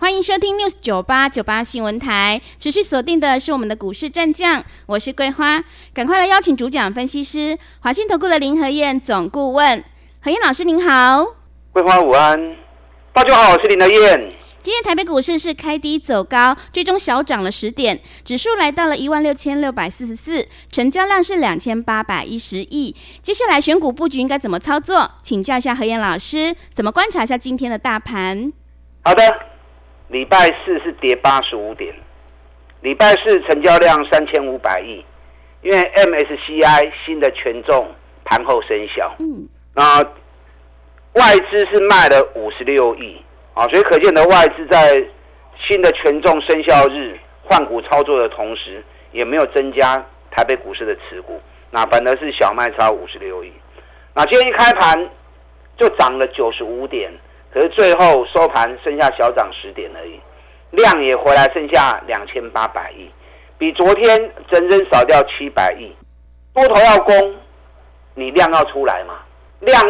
欢迎收听 News 九八九八新闻台，持续锁定的是我们的股市战将，我是桂花，赶快来邀请主讲分析师华信投顾的林和燕总顾问，何燕老师您好，桂花午安，大家好，我是林和彦。今天台北股市是开低走高，最终小涨了十点，指数来到了一万六千六百四十四，成交量是两千八百一十亿。接下来选股布局应该怎么操作？请教一下何燕老师，怎么观察一下今天的大盘？好的。礼拜四是跌八十五点，礼拜四成交量三千五百亿，因为 MSCI 新的权重盘后生效，嗯，那外资是卖了五十六亿。啊，所以可见的外资在新的权重生效日换股操作的同时，也没有增加台北股市的持股，那反而是小卖超五十六亿，那今天一开盘就涨了九十五点。可是最后收盘剩下小涨十点而已，量也回来剩下两千八百亿，比昨天整整少掉七百亿。多头要攻，你量要出来嘛？量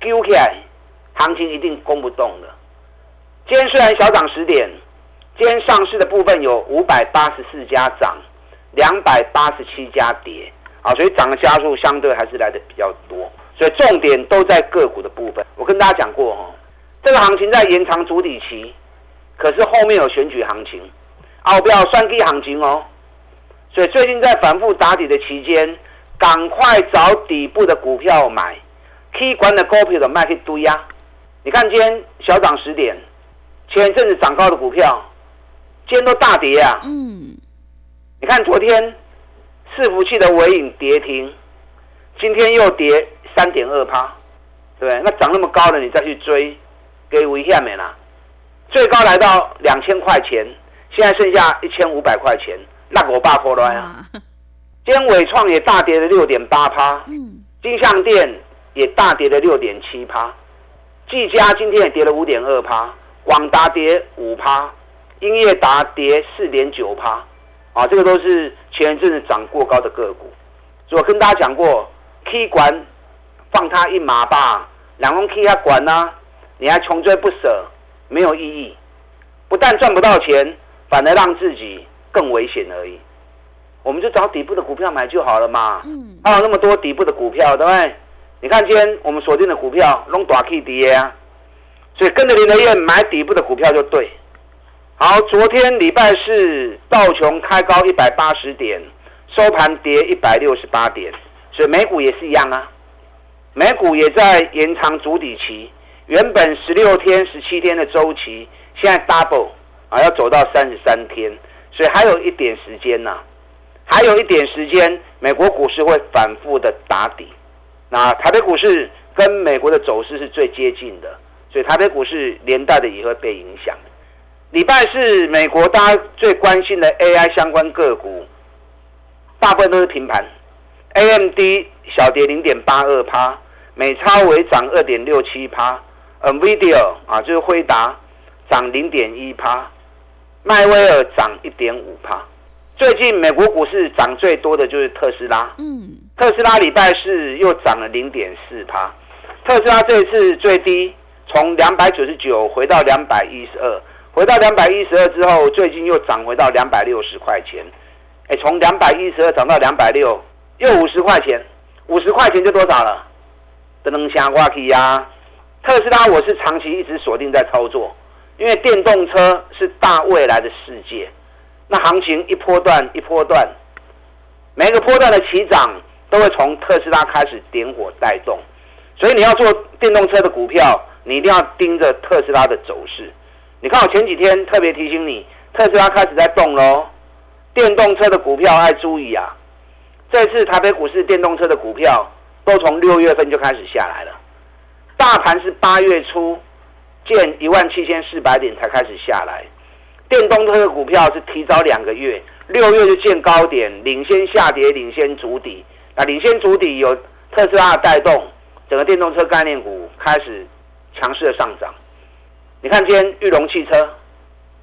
丢起来，行情一定攻不动的。今天虽然小涨十点，今天上市的部分有五百八十四家涨，两百八十七家跌啊，所以涨的家数相对还是来的比较多。所以重点都在个股的部分。我跟大家讲过哦。这个行情在延长主底期，可是后面有选举行情，啊，不要算计行情哦。所以最近在反复打底的期间，赶快找底部的股票买，可以管的股票的卖去堆呀。你看今天小涨十点，前一阵子涨高的股票，今天都大跌啊。嗯。你看昨天伺服器的尾影跌停，今天又跌三点二趴，对不对？那涨那么高了，你再去追。给危险没啦，最高来到两千块钱，现在剩下一千五百块钱，那我爸破了呀。今天纬创也大跌了六点八趴，金像电也大跌了六点七趴，技嘉今天也跌了五点二趴，广达跌五趴，英业达跌四点九趴，啊，这个都是前一阵子涨过高的个股。所以我跟大家讲过，K 管放他一马吧，两公 K 他管呢。你还穷追不舍，没有意义，不但赚不到钱，反而让自己更危险而已。我们就找底部的股票买就好了嘛。嗯。还有那么多底部的股票，对不对？你看今天我们锁定的股票，拢大 K 跌啊，所以跟着林德燕买底部的股票就对。好，昨天礼拜四道琼开高一百八十点，收盘跌一百六十八点，所以美股也是一样啊，美股也在延长主底期。原本十六天、十七天的周期，现在 double 啊，要走到三十三天，所以还有一点时间呢、啊，还有一点时间，美国股市会反复的打底。那台北股市跟美国的走势是最接近的，所以台北股市连带的也会被影响。礼拜四，美国大家最关心的 AI 相关个股，大部分都是平盘，AMD 小跌零点八二趴，美超微涨二点六七趴。NVIDIA 啊，就是辉达涨零点一趴，迈威尔涨一点五趴。最近美国股市涨最多的就是特斯拉，嗯，特斯拉礼拜四又涨了零点四趴。特斯拉这一次最低从两百九十九回到两百一十二，回到两百一十二之后，最近又涨回到两百六十块钱。哎，从两百一十二涨到两百六，又五十块钱，五十块钱就多少了？都能下挂去呀。特斯拉，我是长期一直锁定在操作，因为电动车是大未来的世界。那行情一波段一波段，每个波段的起涨都会从特斯拉开始点火带动，所以你要做电动车的股票，你一定要盯着特斯拉的走势。你看我前几天特别提醒你，特斯拉开始在动喽，电动车的股票要注意啊！这次台北股市电动车的股票都从六月份就开始下来了。大盘是八月初见一万七千四百点才开始下来，电动车的股票是提早两个月六月就见高点，领先下跌，领先主底。那领先主底有特斯拉的带动，整个电动车概念股开始强势的上涨。你看今天玉龙汽车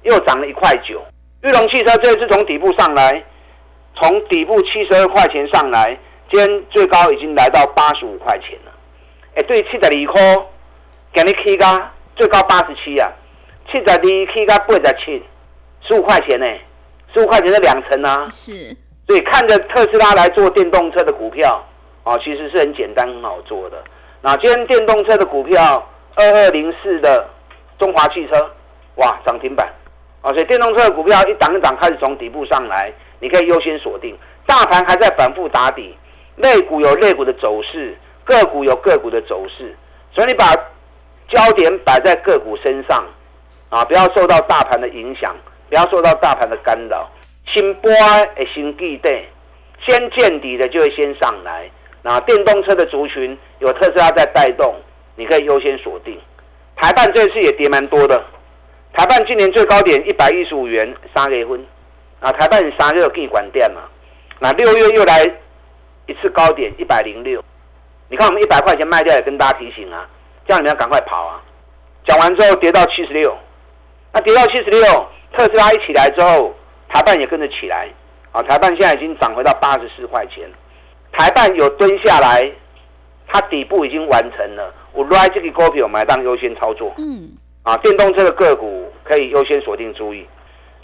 又涨了一块九，玉龙汽车这一次从底部上来，从底部七十二块钱上来，今天最高已经来到八十五块钱了。哎，对，七十二块，给你起价最高八十七啊，七十二起价八十七，十五块钱呢，十五块钱的两成啊。是，所以看着特斯拉来做电动车的股票啊，其实是很简单很好做的。那今天电动车的股票二二零四的。中华汽车，哇，涨停板，啊，所以电动车的股票一档一档开始从底部上来，你可以优先锁定。大盘还在反复打底，类股有类股的走势，个股有个股的走势，所以你把焦点摆在个股身上，啊，不要受到大盘的影响，不要受到大盘的干扰。新波诶，新地带，先见底的就会先上来。那电动车的族群有特斯拉在带动，你可以优先锁定。台半这次也跌蛮多的，台半今年最高点一百一十五元杀给分，啊，台半杀就有给你管电嘛，那六月又来一次高点一百零六，你看我们一百块钱卖掉也跟大家提醒啊，叫你们要赶快跑啊。讲完之后跌到七十六，那跌到七十六，特斯拉一起来之后，台半也跟着起来，啊，台半现在已经涨回到八十四块钱，台半有蹲下来，它底部已经完成了。我来这个股票买当优先操作，嗯，啊，电动车的个股可以优先锁定注意。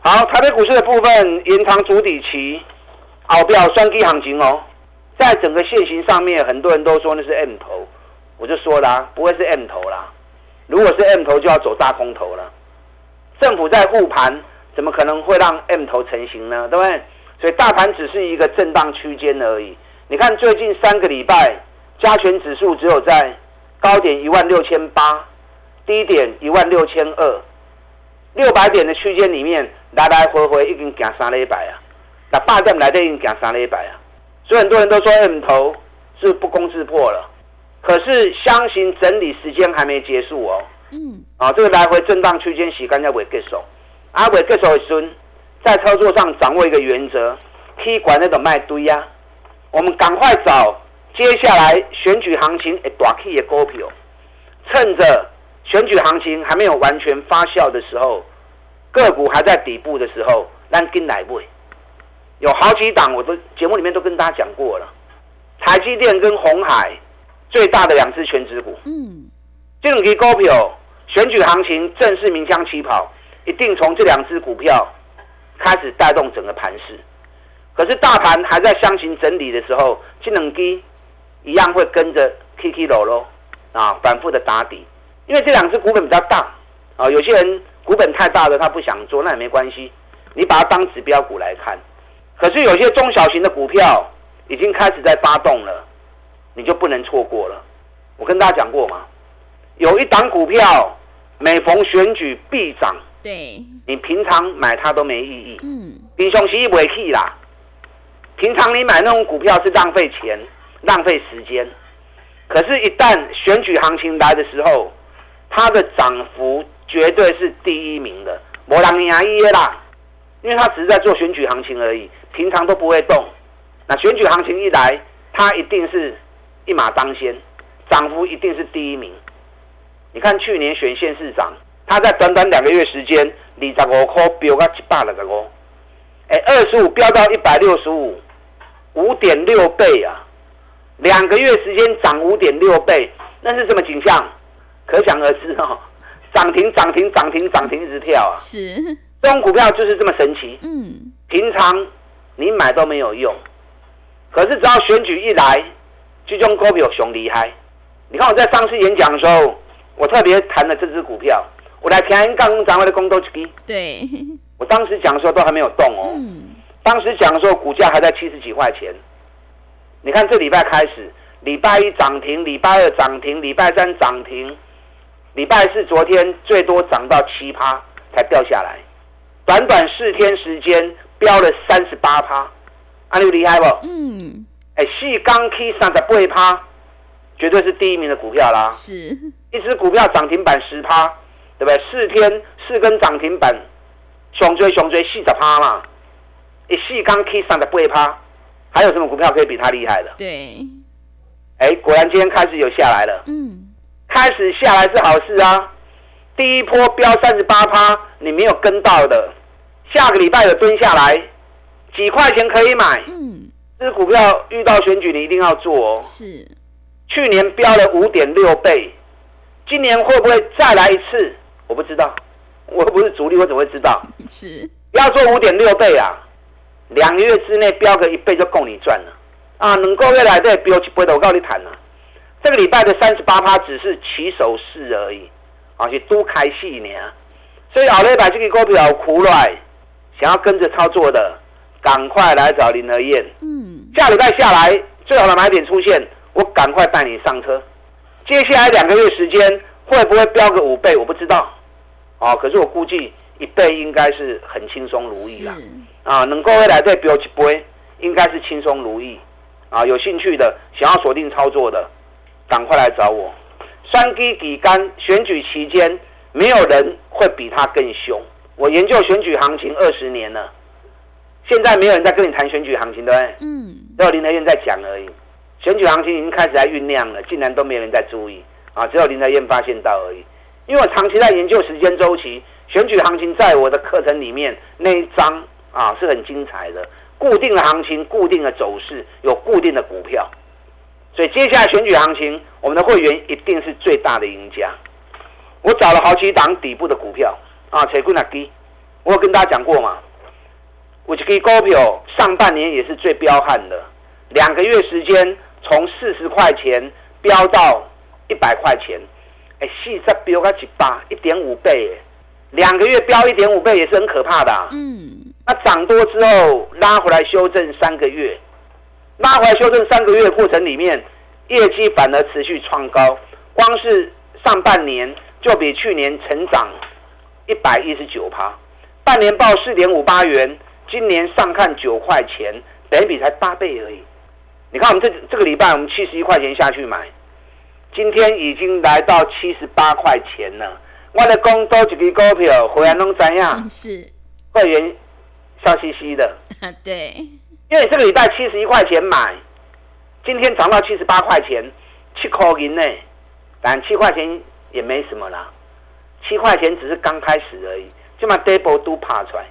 好，台北股市的部分延长主底期，好，不要双击行情哦。在整个线型上面，很多人都说那是 M 头，我就说啦，不会是 M 头啦。如果是 M 头，就要走大空头了。政府在护盘，怎么可能会让 M 头成型呢？对不对？所以大盘只是一个震荡区间而已。你看最近三个礼拜，加权指数只有在。高点一万六千八，低点一万六千二，六百点的区间里面来来回回已经行三礼拜啊，那八点来的已经行三礼拜啊，所以很多人都说 M 头是不攻自破了，可是箱型整理时间还没结束哦。嗯，啊，这个来回震荡区间时间要未结束，啊未结束的时候，在操作上掌握一个原则，可以管那种卖堆呀，我们赶快找。接下来选举行情诶，大起的股票，趁着选举行情还没有完全发酵的时候，个股还在底部的时候，咱跟来买。有好几档，我都节目里面都跟大家讲过了。台积电跟红海最大的两只全值股，嗯，这两支股票选举行情正式鸣枪起跑，一定从这两只股票开始带动整个盘势。可是大盘还在箱型整理的时候，这两支。一样会跟着起起落落啊，反复的打底，因为这两只股本比较大啊，有些人股本太大了他不想做，那也没关系，你把它当指标股来看。可是有些中小型的股票已经开始在发动了，你就不能错过了。我跟大家讲过嘛，有一档股票每逢选举必涨，对，你平常买它都没意义，嗯，平常时不会去啦，平常你买那种股票是浪费钱。浪费时间，可是，一旦选举行情来的时候，它的涨幅绝对是第一名的，没人赢伊啦，因为它只是在做选举行情而已，平常都不会动。那选举行情一来，它一定是一马当先，涨幅一定是第一名。你看去年选县市长，他在短短两个月时间，二十五块飙到一百六十五，哎，二十五飙到一百六十五，五点六倍啊！两个月时间涨五点六倍，那是什么景象？可想而知哦，涨停涨停涨停涨停一直跳啊！是，这种股票就是这么神奇。嗯，平常你买都没有用，可是只要选举一来，这种股票熊厉害。你看我在上次演讲的时候，我特别谈了这只股票，我来听刚刚的公都基。对，我当时讲的时候都还没有动哦。嗯，当时讲的时候股价还在七十几块钱。你看这礼拜开始，礼拜一涨停，礼拜二涨停，礼拜三涨停，礼拜四昨天最多涨到七趴才掉下来，短短四天时间飙了三十八趴，啊，你厉害不？嗯，哎，细钢 K 三十八趴，绝对是第一名的股票啦。是，一只股票涨停板十趴，对不对？四天四根涨停板，熊追熊追四十趴嘛。一细钢 K 上的不会趴，还有什么股票可以比它厉害的？对，哎，果然今天开始有下来了。嗯，开始下来是好事啊。第一波飙三十八趴，你没有跟到的，下个礼拜有蹲下来，几块钱可以买。嗯，这股票遇到选举你一定要做哦。是，去年飙了五点六倍，今年会不会再来一次？我不知道，我不是主力，我怎么会知道？是，要做五点六倍啊，两个月之内飙个一倍就够你赚了啊！能够未来再飙一倍的，我告诉你谈了，这个礼拜的三十八趴只是起手式而已。而且都开戏呢，所以后礼拜这个股票苦来，想要跟着操作的，赶快来找林和燕。嗯，下礼拜下来最好的买点出现，我赶快带你上车。接下来两个月时间会不会飙个五倍？我不知道。哦，可是我估计一倍应该是很轻松如意啦。啊，能够未来再飙一倍，应该是轻松如意。啊，有兴趣的想要锁定操作的，赶快来找我。双击底干，选举期间没有人会比他更凶。我研究选举行情二十年了，现在没有人在跟你谈选举行情，对不对？嗯。只有林德燕在讲而已。选举行情已经开始在酝酿了，竟然都没有人在注意啊！只有林德燕发现到而已。因为我长期在研究时间周期，选举行情在我的课程里面那一章啊是很精彩的，固定的行情、固定的走势，有固定的股票。所以接下来选举行情，我们的会员一定是最大的赢家。我找了好几档底部的股票啊，谁贵哪低？我有跟大家讲过嘛，我这个股票上半年也是最彪悍的，两个月时间从四十块钱飙到一百块钱，哎，四十飙个几八，一点五倍，两个月飙一点五倍也是很可怕的。嗯，那涨多之后拉回来修正三个月。拉回来修正三个月的过程里面，业绩反而持续创高，光是上半年就比去年成长一百一十九趴，半年报四点五八元，今年上看九块钱，等比才八倍而已。你看我们这这个礼拜我们七十一块钱下去买，今天已经来到七十八块钱了。我的工多几个股票回来弄怎样？是会员笑嘻嘻的。对。因为这个礼拜七十一块钱买，今天涨到七十八块钱，七块钱呢，但七块钱也没什么啦，七块钱只是刚开始而已，就把 double 都爬出来。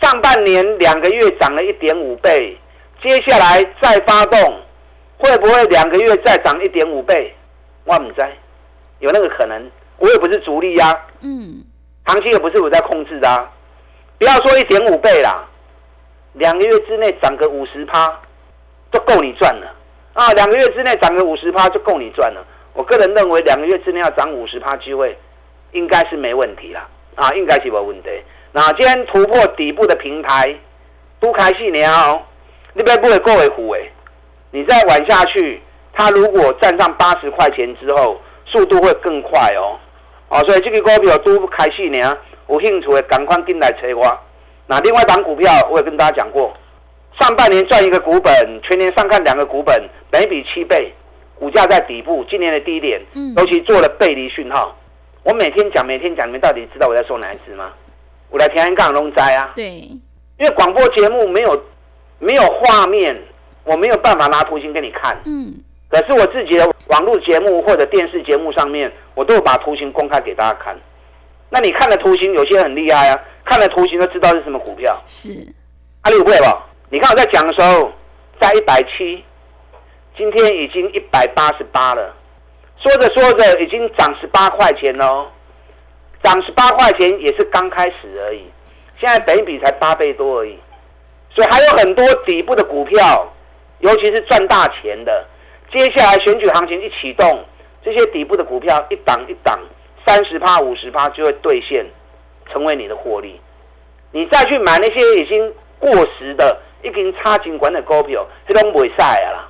上半年两个月涨了一点五倍，接下来再发动，会不会两个月再涨一点五倍？我唔知，有那个可能，我也不是主力呀、啊，嗯，行情也不是我在控制的、啊，不要说一点五倍啦。两个月之内涨个五十趴，就够你赚了啊！两个月之内涨个五十趴就够你赚了。我个人认为，两个月之内要涨五十趴机会，应该是没问题啦啊，应该是没问题。那今天突破底部的平台，都开始了，你别不会过为虎诶。你再玩下去，它如果站上八十块钱之后，速度会更快哦。哦，所以这个股票都开始了，有兴趣的赶快进来找我。那另外一档股票，我也跟大家讲过，上半年赚一个股本，全年上看两个股本，每笔七倍，股价在底部，今年的低点，尤其做了背离讯号。我每天讲，每天讲，你们到底知道我在说哪一支吗？我来田安杠龙灾啊。对，因为广播节目没有没有画面，我没有办法拿图形给你看。嗯。可是我自己的网络节目或者电视节目上面，我都有把图形公开给大家看。那你看的图形有些很厉害啊。看了图形都知道是什么股票，是阿里不会吧？你看我在讲的时候在一百七，今天已经一百八十八了，说着说着已经涨十八块钱喽，涨十八块钱也是刚开始而已，现在本益比才八倍多而已，所以还有很多底部的股票，尤其是赚大钱的，接下来选举行情一启动，这些底部的股票一档一档三十趴五十趴就会兑现。成为你的获利，你再去买那些已经过时的、已经差金管的股票，这都不会晒啦。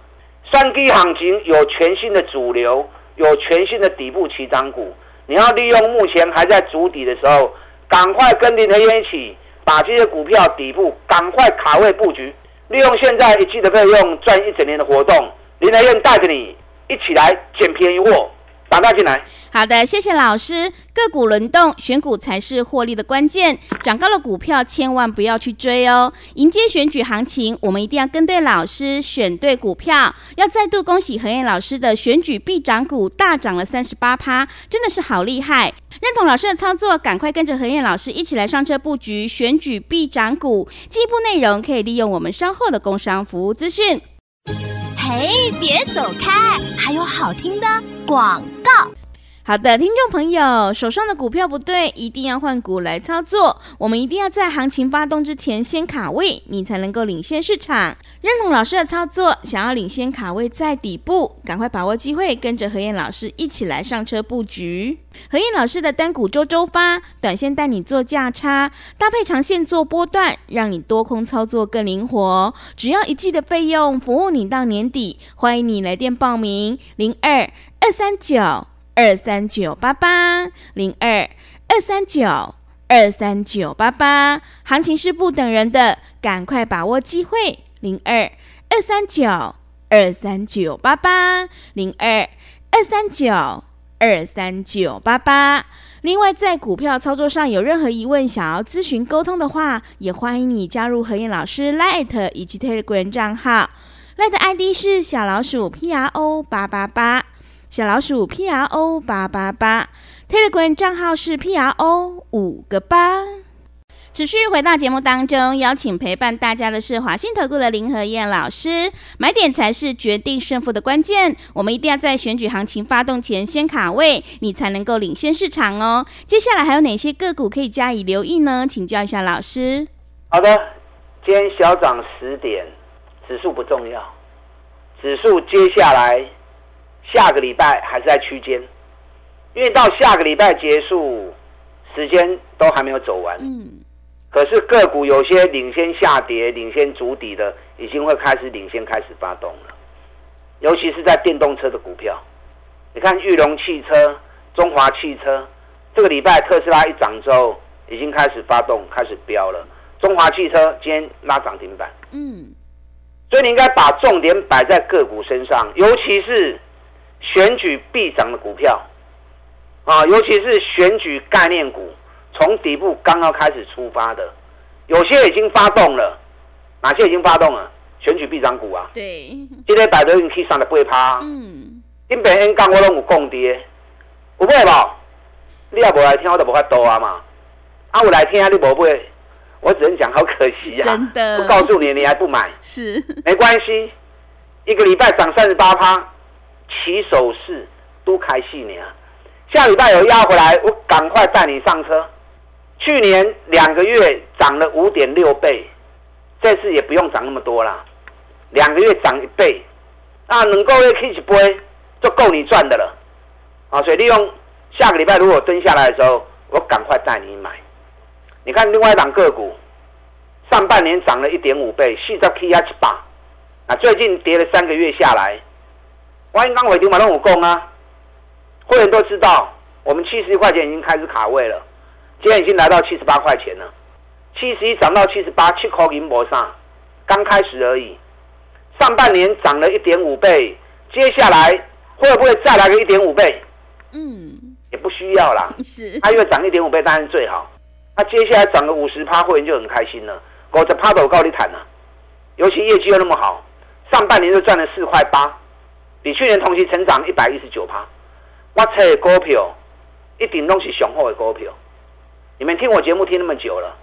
三 G 行情有全新的主流，有全新的底部起涨股，你要利用目前还在筑底的时候，赶快跟林和燕一起把这些股票底部赶快卡位布局，利用现在一季的费用赚一整年的活动，林和燕带着你一起来捡便宜货，打大进来。好的，谢谢老师。个股轮动，选股才是获利的关键。涨高的股票千万不要去追哦。迎接选举行情，我们一定要跟对老师，选对股票。要再度恭喜何燕老师的选举必涨股大涨了三十八趴，真的是好厉害！认同老师的操作，赶快跟着何燕老师一起来上车布局选举必涨股。进一步内容可以利用我们稍后的工商服务资讯。哎，别走开，还有好听的广告。好的，听众朋友，手上的股票不对，一定要换股来操作。我们一定要在行情发动之前先卡位，你才能够领先市场。认同老师的操作，想要领先卡位在底部，赶快把握机会，跟着何燕老师一起来上车布局。何燕老师的单股周周发，短线带你做价差，搭配长线做波段，让你多空操作更灵活。只要一季的费用，服务你到年底。欢迎你来电报名：零二二三九。二三九八八零二二三九二三九八八，行情是不等人的，赶快把握机会。零二二三九二三九八八零二二三九二三九八八。另外，在股票操作上有任何疑问，想要咨询沟通的话，也欢迎你加入何燕老师 Light 以及 Telegram 账号。Light ID 是小老鼠 P R O 八八八。小老鼠 P R O 八八八，Telegram 账号是 P R O 五个八。持续回到节目当中，邀请陪伴大家的是华信投顾的林和燕老师。买点才是决定胜负的关键，我们一定要在选举行情发动前先卡位，你才能够领先市场哦。接下来还有哪些个股可以加以留意呢？请教一下老师。好的，今天小涨十点，指数不重要，指数接下来。下个礼拜还是在区间，因为到下个礼拜结束，时间都还没有走完。嗯，可是个股有些领先下跌、领先筑底的，已经会开始领先开始发动了。尤其是在电动车的股票，你看裕隆汽车、中华汽车，这个礼拜特斯拉一涨之后，已经开始发动、开始飙了。中华汽车今天拉涨停板。嗯，所以你应该把重点摆在个股身上，尤其是。选举必涨的股票，啊，尤其是选举概念股，从底部刚刚开始出发的，有些已经发动了，哪些已经发动了？选举必涨股啊，对，今天摆都已经起上的不会趴，嗯，因别人讲我拢有共跌，有买无？你也无来听，我都无法度啊嘛，啊，我来听啊，你无买，我只能讲好可惜啊，真的，不告诉你，你还不买，是，没关系，一个礼拜涨三十八趴。起手式都开细年，下礼拜有压回来，我赶快带你上车。去年两个月涨了五点六倍，这次也不用涨那么多啦，两个月涨一倍，那能够月 K 一倍就够你赚的了。啊，所以利用下个礼拜如果蹲下来的时候，我赶快带你买。你看另外一档个股，上半年涨了一点五倍，现在 K 一八，那最近跌了三个月下来。万一刚回听马上我供啊！会员都知道，我们七十一块钱已经开始卡位了，今天已经来到七十八块钱了。七十一涨到七十八，七口银箔上，刚开始而已。上半年涨了一点五倍，接下来会不会再来个一点五倍？嗯，也不需要啦。是，它越涨一点五倍当然最好。它接下来涨个五十趴，会员就很开心了。我这趴都高利谈了，尤其业绩又那么好，上半年就赚了四块八。比去年同期成长一百一十九趴，我猜的股票一定都是雄厚的股票。你们听我节目听那么久了，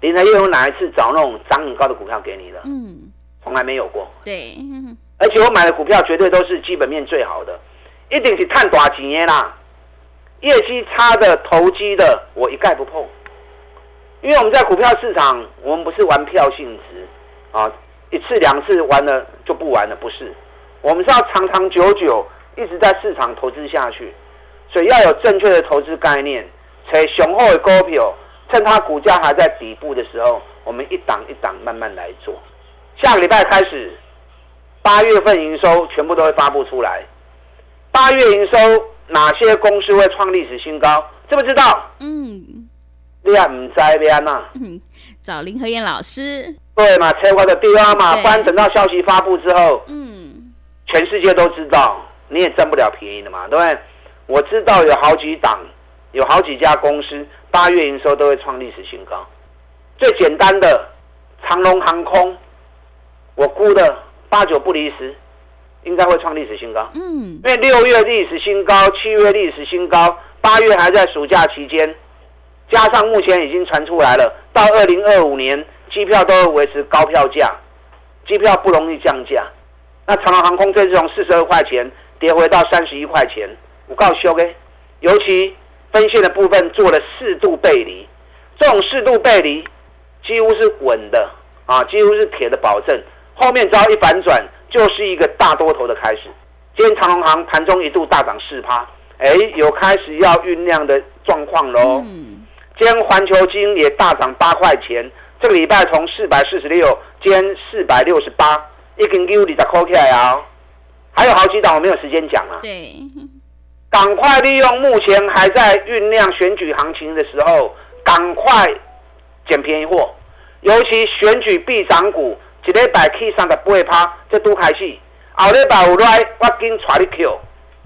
林和彦有哪一次找那种涨很高的股票给你的？嗯，从来没有过。对，而且我买的股票绝对都是基本面最好的，一定是探短几年啦。业绩差的、投机的，我一概不碰。因为我们在股票市场，我们不是玩票性质啊，一次两次玩了就不玩了，不是。我们是要长长久久一直在市场投资下去，所以要有正确的投资概念，才雄厚的股票，趁它股价还在底部的时候，我们一档一档慢慢来做。下个礼拜开始，八月份营收全部都会发布出来。八月营收哪些公司会创历史新高？知不知道？嗯，你也唔知边呐？嗯，找林和燕老师。对嘛，才我的地方嘛，不然等到消息发布之后，嗯。全世界都知道，你也占不了便宜的嘛，对不对？我知道有好几档，有好几家公司八月营收都会创历史新高。最简单的长龙航空，我估的八九不离十，应该会创历史新高。嗯，因为六月历史新高，七月历史新高，八月还在暑假期间，加上目前已经传出来了，到二零二五年机票都会维持高票价，机票不容易降价。那长荣航空这次从四十二块钱跌回到三十一块钱，我告诉你，尤其分线的部分做了四度背离，这种四度背离几乎是稳的啊，几乎是铁的保证。后面只要一反转，就是一个大多头的开始。今天长荣航盘中一度大涨四趴，哎，有开始要酝酿的状况喽。嗯今天环球金也大涨八块钱，这个礼拜从四百四十六，今天四百六十八。一根 U 你再扣起来啊！还有好几档我没有时间讲啊。对，赶快利用目前还在酝酿选举行情的时候，赶快捡便宜货。尤其选举必涨股，一礼拜起三十八趴，这都开始。后礼拜有来，我紧带你 Q。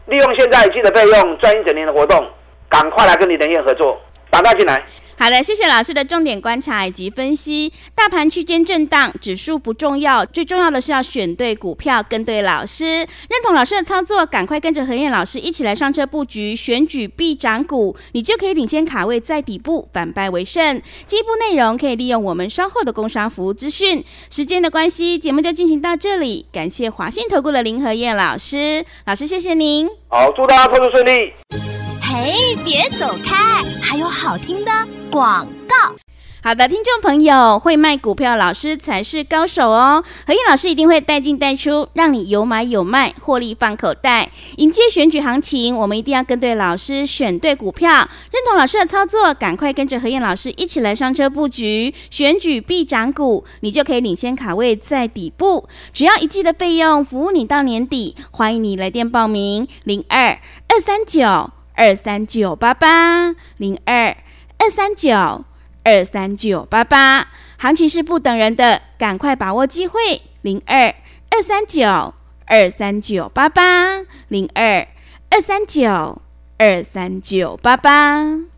利用现在积的费用，赚一整年的活动，赶快来跟李登彦合作，打大进来。好的，谢谢老师的重点观察以及分析。大盘区间震荡，指数不重要，最重要的是要选对股票，跟对老师。认同老师的操作，赶快跟着何燕老师一起来上车布局选举必涨股，你就可以领先卡位在底部，反败为胜。进一步内容可以利用我们稍后的工商服务资讯。时间的关系，节目就进行到这里。感谢华信投顾的林和燕老师，老师谢谢您。好，祝大家投资顺利。嘿，别走开，还有好听的。广告，好的，听众朋友，会卖股票老师才是高手哦。何燕老师一定会带进带出，让你有买有卖，获利放口袋。迎接选举行情，我们一定要跟对老师，选对股票。认同老师的操作，赶快跟着何燕老师一起来上车布局选举必涨股，你就可以领先卡位在底部。只要一季的费用，服务你到年底。欢迎你来电报名：零二二三九二三九八八零二。二三九二三九八八，行情是不等人的，赶快把握机会。零二二三九二三九八八，零二二三九二三九八八。